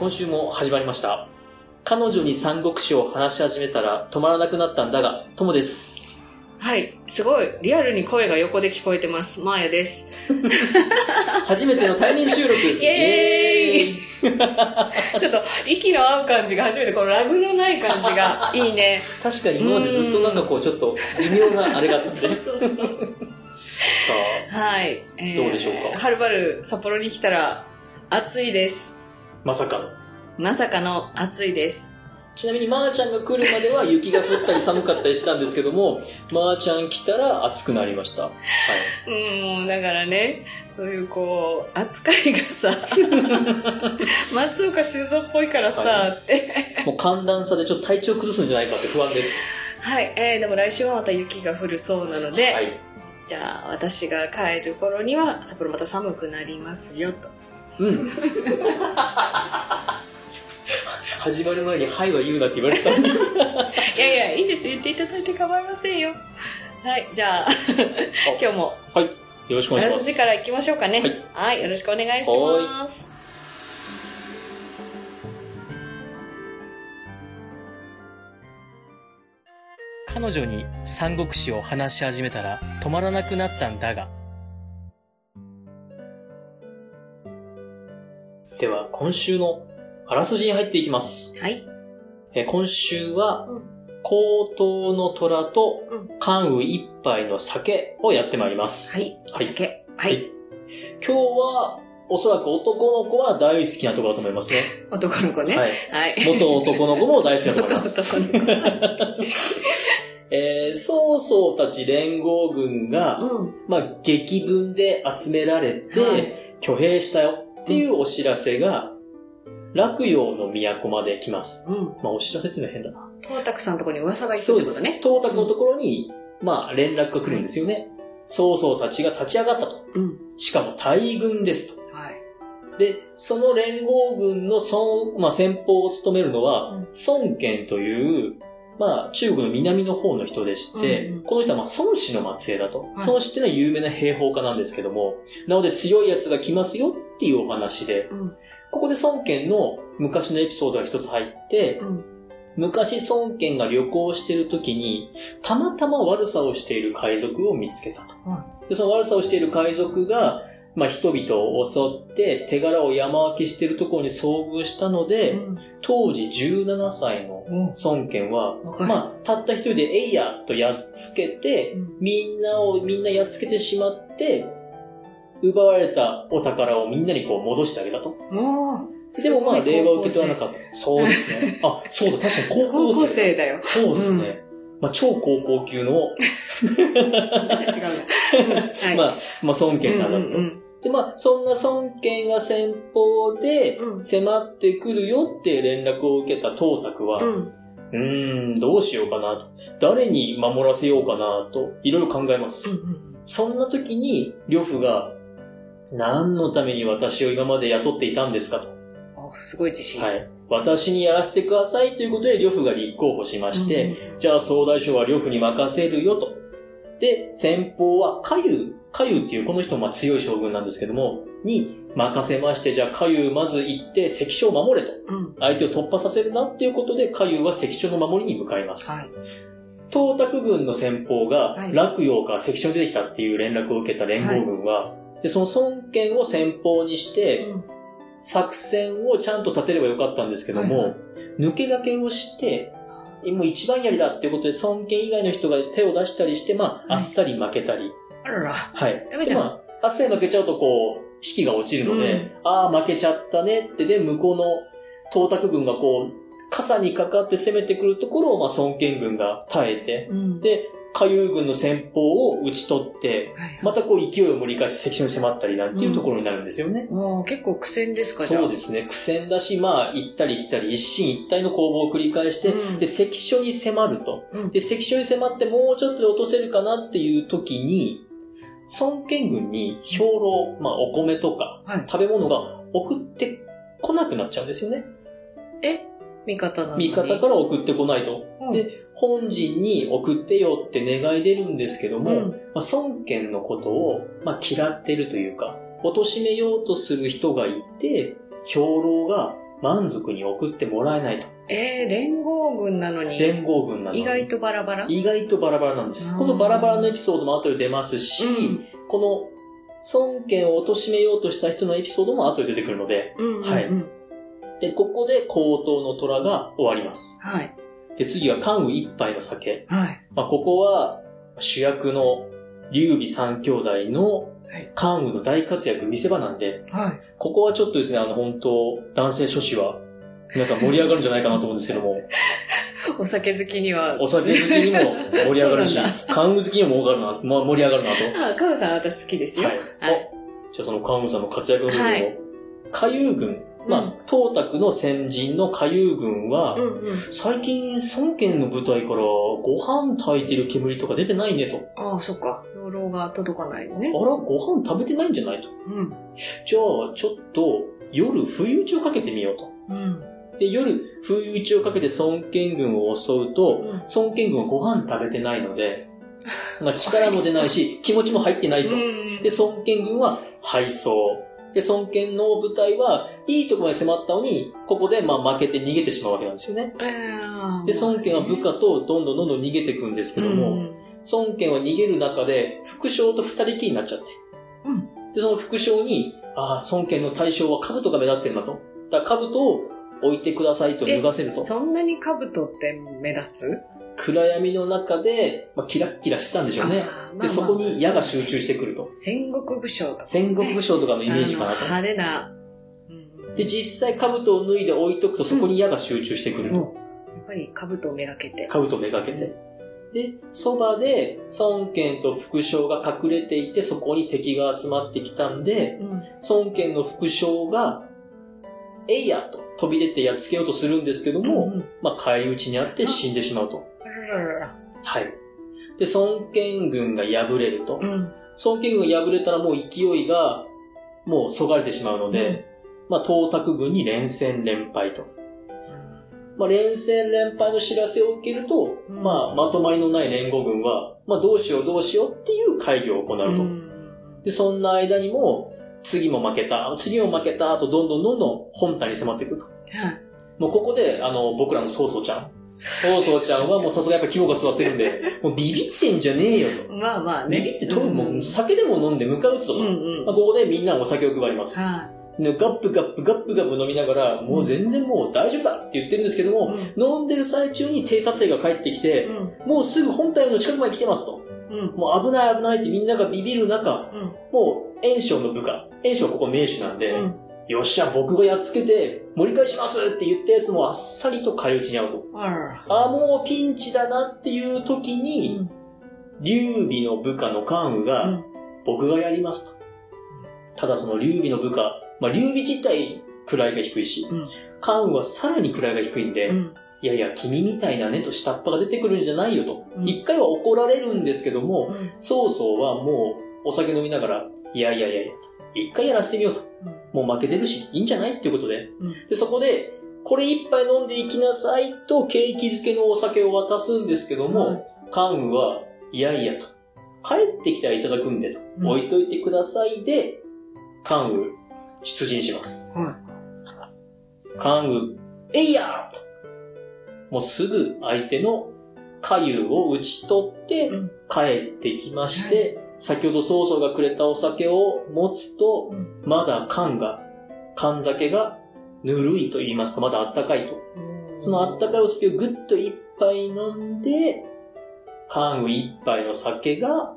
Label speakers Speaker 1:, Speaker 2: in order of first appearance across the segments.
Speaker 1: 今週も始まりました。彼女に三国志を話し始めたら止まらなくなったんだが、ともです。
Speaker 2: はい。すごい。リアルに声が横で聞こえてます。マーヤです。
Speaker 1: 初めての対面収録。イ
Speaker 2: エーイ
Speaker 1: イ
Speaker 2: ちょっと、息の合う感じが初めて、このラグのない感じがいいね。
Speaker 1: 確かに今までずっとなんかこう、ちょっと微妙なあれがあって
Speaker 2: そう
Speaker 1: ね。
Speaker 2: そうそう。
Speaker 1: さ
Speaker 2: はい。えー
Speaker 1: どうでしょうか？
Speaker 2: はるばる札幌に来たら、暑いです。
Speaker 1: あ、まさかの。
Speaker 2: まさかの暑いです。
Speaker 1: ちなみにまーちゃんが来るまでは雪が降ったり寒かったりしたんですけども、まーちゃん来たら暑くなりました。はい。
Speaker 2: うん、もうだからね、そういうこう、扱いがさ、松岡修造っぽいからさ、
Speaker 1: は
Speaker 2: って。
Speaker 1: もう寒暖差でちょっと体調崩すんじゃないかって不安です。
Speaker 2: はい、えー、でも来週はまた雪が降るそうなので、
Speaker 1: はい。
Speaker 2: じゃあ私が帰る頃には札幌また寒くなりますよと。
Speaker 1: うん。始まる前に、はいは言うなって言われてた。
Speaker 2: いやいや、いいです。言っていただいて構いませんよ。はい、じゃあ、今日も
Speaker 1: はい。よろしくお
Speaker 2: あ
Speaker 1: 願いします。
Speaker 2: らすじから行きましょうかね。
Speaker 1: は
Speaker 2: はいい、よろしくお願いします。
Speaker 1: 彼女に三国志を話し始めたら止まらなくなったんだが。では、今週のあらすじに入っていきます。
Speaker 2: はい。
Speaker 1: えー今週は
Speaker 2: うん、
Speaker 1: 高等の虎と
Speaker 2: うん
Speaker 1: 関羽一杯の酒をやってまいります。
Speaker 2: はい。
Speaker 1: はい
Speaker 2: お酒。は。
Speaker 1: はい今日は、おそらく男の子は大好きなところだと思いますね。
Speaker 2: 男の子ね。
Speaker 1: は
Speaker 2: はい。
Speaker 1: い。元男の子も大好きだと思います。
Speaker 2: 男の子。
Speaker 1: えー、曹操たち連合軍が、
Speaker 2: うん。
Speaker 1: まあ、激文で集められて、
Speaker 2: はい
Speaker 1: 挙兵したよっていうお知らせが、洛陽の都まで来ます。
Speaker 2: うん。
Speaker 1: まあ、お知らせっていうのは変だな。
Speaker 2: 東卓さんのところに噂が行くってことね。
Speaker 1: 東卓のところに、まあ、連絡が来るんですよね。曹操たちが立ち上がったと。
Speaker 2: うん。
Speaker 1: しかも大軍ですと。
Speaker 2: はい。
Speaker 1: で、その連合軍の孫、まあ、先方を務めるのは、
Speaker 2: うん
Speaker 1: 孫権という、まあ、中国の南の方の人でして、
Speaker 2: うんうん
Speaker 1: この人はまあ孫子の末裔だと。
Speaker 2: い
Speaker 1: 孫子っていうのは有名な兵法家なんですけども、なので強い奴が来ますよっていうお話で、
Speaker 2: うん。
Speaker 1: ここで孫権の昔のエピソードが一つ入って、
Speaker 2: うん。
Speaker 1: 昔孫権が旅行している時に、たまたま悪さをしている海賊を見つけたと。
Speaker 2: は
Speaker 1: でその悪さをしている海賊が、まあ、人々を襲って手柄を山分けしているところに遭遇したので、
Speaker 2: うん
Speaker 1: 当時17歳の
Speaker 2: お
Speaker 1: 孫権は、
Speaker 2: 若い
Speaker 1: まあ、たった一人でえいやとやっつけて、
Speaker 2: うん
Speaker 1: みんなをみんなやっつけてしまって、奪われたお宝をみんなにこう戻してあげたと。でもまあ、
Speaker 2: すごい
Speaker 1: 礼和を受け取らなかった。そうですね。あ、そうだ、確かに高校生。
Speaker 2: 高校生だよ。
Speaker 1: そうですね。まあ、超高校級の、
Speaker 2: 違うな。はい。
Speaker 1: まあ、まあ、孫権なんだと。
Speaker 2: うんうん
Speaker 1: で、まあ、そんな孫権が先方で
Speaker 2: うん
Speaker 1: 迫ってくるよって連絡を受けた東卓は、
Speaker 2: うん。
Speaker 1: うーん、どうしようかなと。誰に守らせようかなと、いろいろ考えます。
Speaker 2: うん
Speaker 1: そんな時に、呂布が、何のために私を今まで雇っていたんですかと。
Speaker 2: おすごい自信。
Speaker 1: はい。私にやらせてくださいということで、呂布が立候補しまして、じゃあ総大将は呂布に任せるよと。で、先方はカユ、カユっていうこの人もまあ強い将軍なんですけども、に任せまして、じゃあカユまず行って関所を守れと。
Speaker 2: うん。うん。
Speaker 1: 相手を突破させるなっていうことで、カユは関所の守りに向かいます。
Speaker 2: はい。
Speaker 1: 東卓軍の先方が
Speaker 2: はい
Speaker 1: 洛陽から関所に出てきたっていう連絡を受けた連合軍は、でその孫権を先方にして、
Speaker 2: うん
Speaker 1: 作戦をちゃんと立てればよかったんですけども、
Speaker 2: はいは
Speaker 1: 抜け駆けをして、もう一番やりだっていうことで、孫権以外の人が手を出したりして、まあ、あっさり負けたり。
Speaker 2: あらら。
Speaker 1: はい。
Speaker 2: ダメじゃん
Speaker 1: でまあ、あっさり負けちゃうと、こう、士気が落ちるので、
Speaker 2: うん
Speaker 1: ああ、負けちゃったねって、で、向こうの東卓軍がこう、傘にかかって攻めてくるところを、まあ、孫権軍が耐えて、
Speaker 2: うん。
Speaker 1: で、海遊軍の先方を打ち取って、
Speaker 2: はい、
Speaker 1: またこう勢いを盛り返して関所に迫ったりなんていうところになるんですよね。
Speaker 2: もう結構苦戦ですか
Speaker 1: そうですね。苦戦だし、まあ、行ったり来たり、一進一退の攻防を繰り返して、
Speaker 2: うん
Speaker 1: で、関所に迫ると。
Speaker 2: うん
Speaker 1: で、関所に迫ってもうちょっとで落とせるかなっていう時に、孫権軍に兵糧、まあ、お米とか、
Speaker 2: はい。
Speaker 1: 食べ物が送ってこなくなっちゃうんですよね。
Speaker 2: え味方なのに
Speaker 1: 味方から送ってこないと。
Speaker 2: うん
Speaker 1: で、本陣に送ってよって願い出るんですけども、
Speaker 2: うん
Speaker 1: まあ、孫権のことを、まあ、嫌ってるというか、貶めようとする人がいて、兵糧が満足に送ってもらえないと。
Speaker 2: えー、連合軍なのに、
Speaker 1: 連合軍なのに
Speaker 2: 意外とバラバラ？
Speaker 1: 意外とバラバラなんです。
Speaker 2: うん
Speaker 1: このバラバラのエピソードも後で出ますし、
Speaker 2: うん
Speaker 1: この孫権を貶めようとした人のエピソードも後で出てくるので、
Speaker 2: うんうんうん
Speaker 1: はいで、ここで高等の虎が終わります。
Speaker 2: はい。
Speaker 1: で、次は関羽一杯の酒。
Speaker 2: はい。
Speaker 1: まあ、ここは主役の劉備三兄弟の
Speaker 2: はい
Speaker 1: 関羽の大活躍見せ場なんで、
Speaker 2: はい。
Speaker 1: ここはちょっとですね、あの本当、男性諸子は皆さん盛り上がるんじゃないかなと思うんですけども、
Speaker 2: お酒好きには。
Speaker 1: お酒好きにも盛り上がるし関羽好きにも盛り上がるな、まあ、盛り上がるなと。
Speaker 2: あ、カウさん私好きですよ。
Speaker 1: はい。
Speaker 2: はい
Speaker 1: おじゃあその関羽さんの活躍の部分を、
Speaker 2: はい
Speaker 1: 下遊軍、まあ、東卓の先人の下遊軍は、
Speaker 2: うんうん。
Speaker 1: 最近孫権の部隊からご飯炊いてる煙とか出てないねと。
Speaker 2: ああ、そっか。養老が届かないのね
Speaker 1: あ。ら、ご飯食べてないんじゃないと。
Speaker 2: うん。
Speaker 1: じゃあ、ちょっと、夜、不意打ちをかけてみようと。
Speaker 2: うん。
Speaker 1: で、夜、不意打ちをかけて孫権軍を襲うと、
Speaker 2: うん
Speaker 1: 孫権軍はご飯食べてないので、まあ、力も出ないし、気持ちも入ってないと。
Speaker 2: うん
Speaker 1: で、孫権軍は敗走。で、孫権の部隊は、いいところまで迫ったのに、ここでまあ負けて逃げてしまうわけなんですよね。で、孫権は部下とどんどんどんどん逃げていくんですけども、
Speaker 2: うん
Speaker 1: 孫権は逃げる中で、副将と二人きりになっちゃって。
Speaker 2: うん
Speaker 1: で、その副将に、ああ、孫権の対象は兜が目立ってるなと。だから兜を置いてくださいと脱がせると。
Speaker 2: そんなに兜って目立つ？
Speaker 1: 暗闇の中で、まあ、キラッキラしてたんでしょうね。
Speaker 2: あーまあまあ
Speaker 1: で、そこに矢が集中してくると。
Speaker 2: 戦国武将とか。
Speaker 1: 戦国武将とかのイメージかなと。
Speaker 2: 派手な。うん
Speaker 1: で、実際兜を脱いで置いとくとそこに矢が集中してくると。
Speaker 2: うんやっぱり兜をめがけて。
Speaker 1: 兜をめがけて。で、そばで孫権と副将が隠れていて、そこに敵が集まってきたんで、
Speaker 2: うん
Speaker 1: 孫権の副将が、えいやと飛び出てやっつけようとするんですけども、
Speaker 2: うんうん
Speaker 1: まあ、返り討ちにあって死んでしまうと。はい。で、孫権軍が敗れると。
Speaker 2: うん。
Speaker 1: 孫権軍が敗れたらもう勢いが、もうそがれてしまうので、まあ、東卓軍に連戦連敗と。まあ、連戦連敗の知らせを受けると、
Speaker 2: うん
Speaker 1: まあ、まとまりのない連合軍は、まあ、どうしようどうしようっていう会議を行うと。
Speaker 2: うん
Speaker 1: で、そんな間にも、次も負けた、次も負けた、とどんどんどんどん本体に迫ってくると。
Speaker 2: はい
Speaker 1: もうここで、あの、僕らのソーソーちゃん。ソーソーちゃんはもうさすがやっぱ肝が座ってるんで、もうビビってんじゃねえよと。
Speaker 2: まあまあね。
Speaker 1: ビビってともう酒でも飲んで迎え撃つとか。
Speaker 2: うんうん。
Speaker 1: まあ、ここでみんなお酒を配ります。
Speaker 2: は
Speaker 1: でガップガップガップガップ飲みながら、もう全然もう大丈夫だって言ってるんですけども、
Speaker 2: い。
Speaker 1: 飲んでる最中に偵察兵が帰ってきて、
Speaker 2: うん。
Speaker 1: もうすぐ本体の近くまで来てますと。
Speaker 2: うん。
Speaker 1: もう危ない危ないってみんながビビる中、
Speaker 2: うん。
Speaker 1: もう炎章の部下、炎章はここ名手なんで、
Speaker 2: うん。
Speaker 1: よっしゃ、僕がやっつけて盛り返しますって言ったやつもあっさりと返り討ちに遭うと。
Speaker 2: あ。
Speaker 1: あ、もうピンチだなっていう時
Speaker 2: う
Speaker 1: に、
Speaker 2: ん。
Speaker 1: 劉備の部下の関羽が、
Speaker 2: うん
Speaker 1: 僕がやりますと。ただその劉備の部下、まあ劉備自体位が低いし、
Speaker 2: うん
Speaker 1: 関羽はさらに位が低いんで、
Speaker 2: うん。
Speaker 1: いやいや、君みたいなねと下っ端が出てくるんじゃないよと。
Speaker 2: うん
Speaker 1: 一回は怒られるんですけども、
Speaker 2: うん
Speaker 1: 曹操はもうお酒飲みながら、いやいやいやいやと。一回やらせてみようと。もう負けてるし、いいんじゃないっていうことで。
Speaker 2: うん
Speaker 1: で、そこで、これ一杯飲んでいきなさいと、景気づけのお酒を渡すんですけども、関羽は、いやいやと。帰ってきたらいただくんでと。
Speaker 2: うん
Speaker 1: 置いといてくださいで、関羽、出陣します。
Speaker 2: は
Speaker 1: 関羽、えいやと。もうすぐ相手の下遊を打ち取って
Speaker 2: うん、
Speaker 1: 帰ってきまして、先ほど曹操がくれたお酒を持つと、
Speaker 2: うん
Speaker 1: まだ缶が、缶酒がぬるいと言いますか、まだあったかいと。
Speaker 2: い。
Speaker 1: そのあったかいお酒をぐっと一杯飲んで、缶一杯の酒が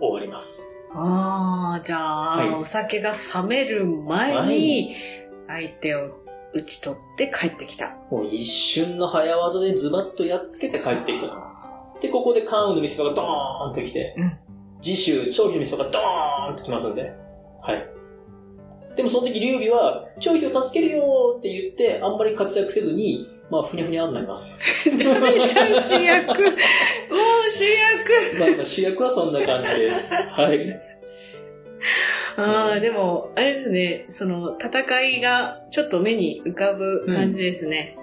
Speaker 1: 終わります。
Speaker 2: ああ、じゃあ、
Speaker 1: はい
Speaker 2: お酒が冷める前に、相手を打ち取って帰ってきた。
Speaker 1: もう一瞬の早技でズバッとやっつけて帰ってきたと。で、ここで関羽の店がドーンと来て、
Speaker 2: うん
Speaker 1: 次週、張飛の店がドーンと来ますんで。はい。でもその時、劉備は、張飛を助けるよって言って、あんまり活躍せずに、まあ、ふにゃふにゃになります。
Speaker 2: ダメじゃん、主役。もう主役。
Speaker 1: まあ、まあ主役はそんな感じです。はい。
Speaker 2: ああ、でも、あれですね、その、戦いがちょっと目に浮かぶ感じですね。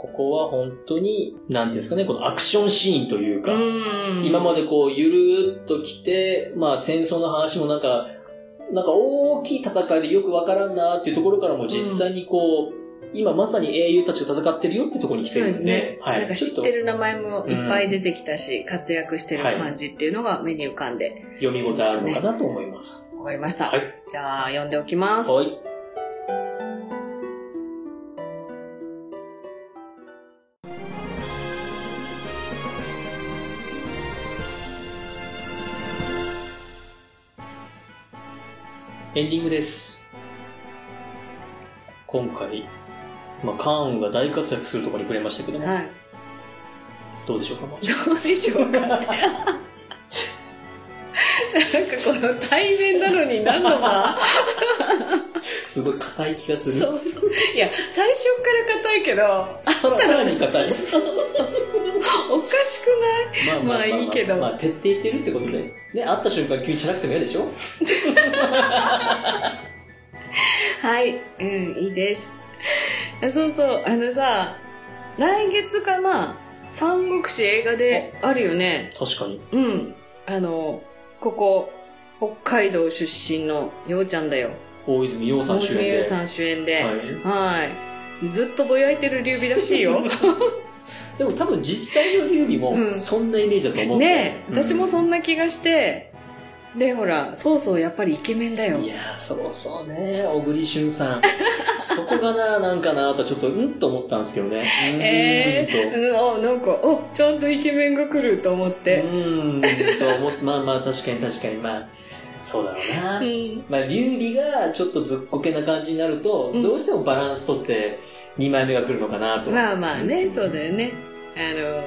Speaker 1: ここは本当に、なんですかね、このアクションシーンというか、
Speaker 2: うん。
Speaker 1: 今までこう、ゆるーっと来て、まあ戦争の話もなんか、なんか大きい戦いでよくわからんなっていうところからも実際にこう、今まさに英雄たちが戦ってるよってところに来てるんで、
Speaker 2: ですね。
Speaker 1: はい。
Speaker 2: なんか知ってる名前もいっぱい出てきたし、活躍してる感じっていうのが目に浮かんで、
Speaker 1: 読み応えあるのかなと思います。
Speaker 2: わかりました。
Speaker 1: はい。
Speaker 2: じゃあ、読んでおきます。
Speaker 1: はい。エンディングです。今回、まあ、カーンが大活躍するところに触れましたけども、
Speaker 2: はい。
Speaker 1: どうでしょうか、まあ
Speaker 2: どうでしょうか？なんかこの対面なのに何の間
Speaker 1: すごい硬い気がする。
Speaker 2: そう。いや、最初から硬いけど、
Speaker 1: さらさらに硬い。
Speaker 2: おかしくない？
Speaker 1: ま
Speaker 2: まあいいけど
Speaker 1: まあ、徹底してるってことで。ね、会った瞬間急にチャラくても嫌でしょ？
Speaker 2: はい。うん、いいです。あそうそう、あのさ、来月かな、三国志映画であるよね。
Speaker 1: 確かに。
Speaker 2: うん。あの、ここ、北海道出身のようちゃんだよ。
Speaker 1: 大泉洋さん主演で。
Speaker 2: 大泉洋さん主演で。
Speaker 1: はい。
Speaker 2: はい。ずっとぼやいてる劉備らしいよ。
Speaker 1: でも多分実際の劉備も
Speaker 2: うん
Speaker 1: そんなイメージだと思う。
Speaker 2: ねえ、
Speaker 1: うん
Speaker 2: 私もそんな気がして、で、ほら、そうそう、やっぱりイケメンだよ
Speaker 1: い。やー、そうそうね、小栗旬さん。そこがな、なんかな、とちょっと、うんと思ったんですけどね。うーん
Speaker 2: え
Speaker 1: と。
Speaker 2: えうん、あ、なんか、お、ちゃんとイケメンが来ると思っ
Speaker 1: う
Speaker 2: て。
Speaker 1: ーん、と思っまあまあ、確かに確かに、まあ、そうだろうな。
Speaker 2: うん。
Speaker 1: まあ、劉備がちょっとずっこけな感じになると、
Speaker 2: うん
Speaker 1: どうしてもバランス取って2枚目が来るのかなと。
Speaker 2: まあまあね、そうだよね。あの、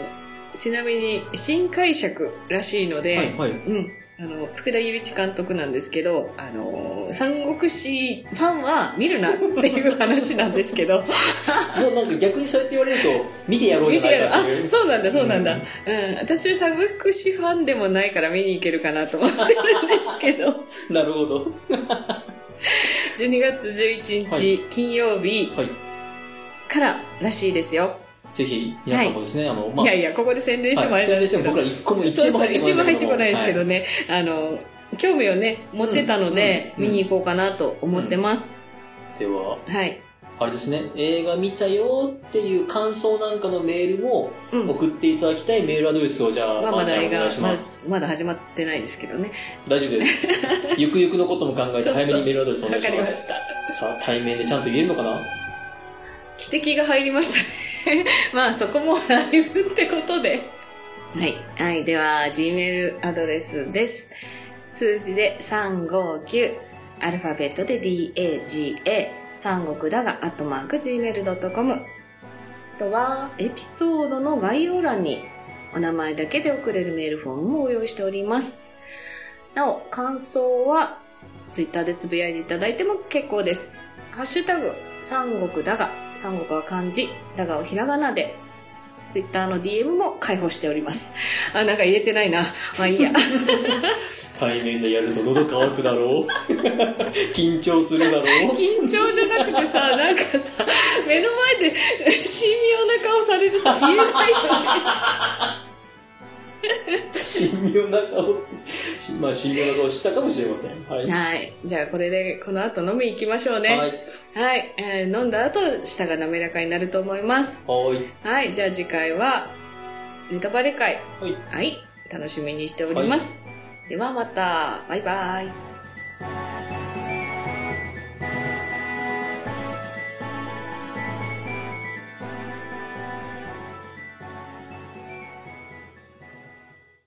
Speaker 2: ちなみに、新解釈らしいので、
Speaker 1: はい、はい。
Speaker 2: うん。あの、福田雄一監督なんですけど、あの、三国志ファンは見るなっていう話なんですけど、
Speaker 1: もうなんか逆にそうやって言われると、見てやろうじゃないかっていう。、
Speaker 2: そうなんだ、そうなんだ。
Speaker 1: う
Speaker 2: うん。私、三国志ファンでもないから見に行けるかなと思ってるんですけど、
Speaker 1: なるほど。
Speaker 2: 12月11
Speaker 1: は
Speaker 2: 日金曜日
Speaker 1: はい。
Speaker 2: かららしいですよ。
Speaker 1: ぜひ、皆さんもですね、あの、まあ、
Speaker 2: いやいや、ここで宣伝してもあれなんですけど。
Speaker 1: はい宣伝しても僕ら一個も一番入ってこない
Speaker 2: 一番入ってこないですけど
Speaker 1: はい
Speaker 2: ね、あの、興味をね、持ってたので、見に行こうかなと思ってます。
Speaker 1: では、
Speaker 2: はい。
Speaker 1: あれですね、映画見たよっていう感想なんかのメールも
Speaker 2: うん。
Speaker 1: 送っていただきたいメールアドレスをじゃあ、
Speaker 2: まあ、
Speaker 1: ま
Speaker 2: だ映画
Speaker 1: ま、す。
Speaker 2: まだ始まってないですけどね。
Speaker 1: 大丈夫です。ゆくゆくのことも考えて早めにメールアドレスお願いしま。
Speaker 2: わかりますした。
Speaker 1: さあ、対面でちゃんと言えるのかな？
Speaker 2: 汽笛が入りましたね。まあ、そこも ライブってことで。はい。はい。では、Gmail アドレスです。数字で359、アルファベットで DAGA、三国だが、アットマーク Gmail.com。あとは、エピソードの概要欄に、お名前だけで送れるメールフォームもご用意しております。なお、感想は、ツイッターでつぶやいていただいても結構です。ハッシュタグ、三国だが、三国は漢字、だがをひらがなで、ツイッターの DM も開放しております。あ、なんか言えてないな。まあいいや。
Speaker 1: 対面でやると喉乾くだろう？緊張するだろう？
Speaker 2: 緊張じゃなくてさ、なんかさ、目の前で神妙な顔されると言えないよね。
Speaker 1: 神妙な顔、まあ神妙な顔したかもしれません。はい。
Speaker 2: はい。じゃあこれでこの後飲み行きましょうね。
Speaker 1: はい。
Speaker 2: はい。えー飲んだ後、舌が滑らかになると思います。
Speaker 1: はい。
Speaker 2: はい。じゃあ次回は、ネタバレ会。
Speaker 1: はい。
Speaker 2: はい。楽しみにしております。ではまた。バイバイ。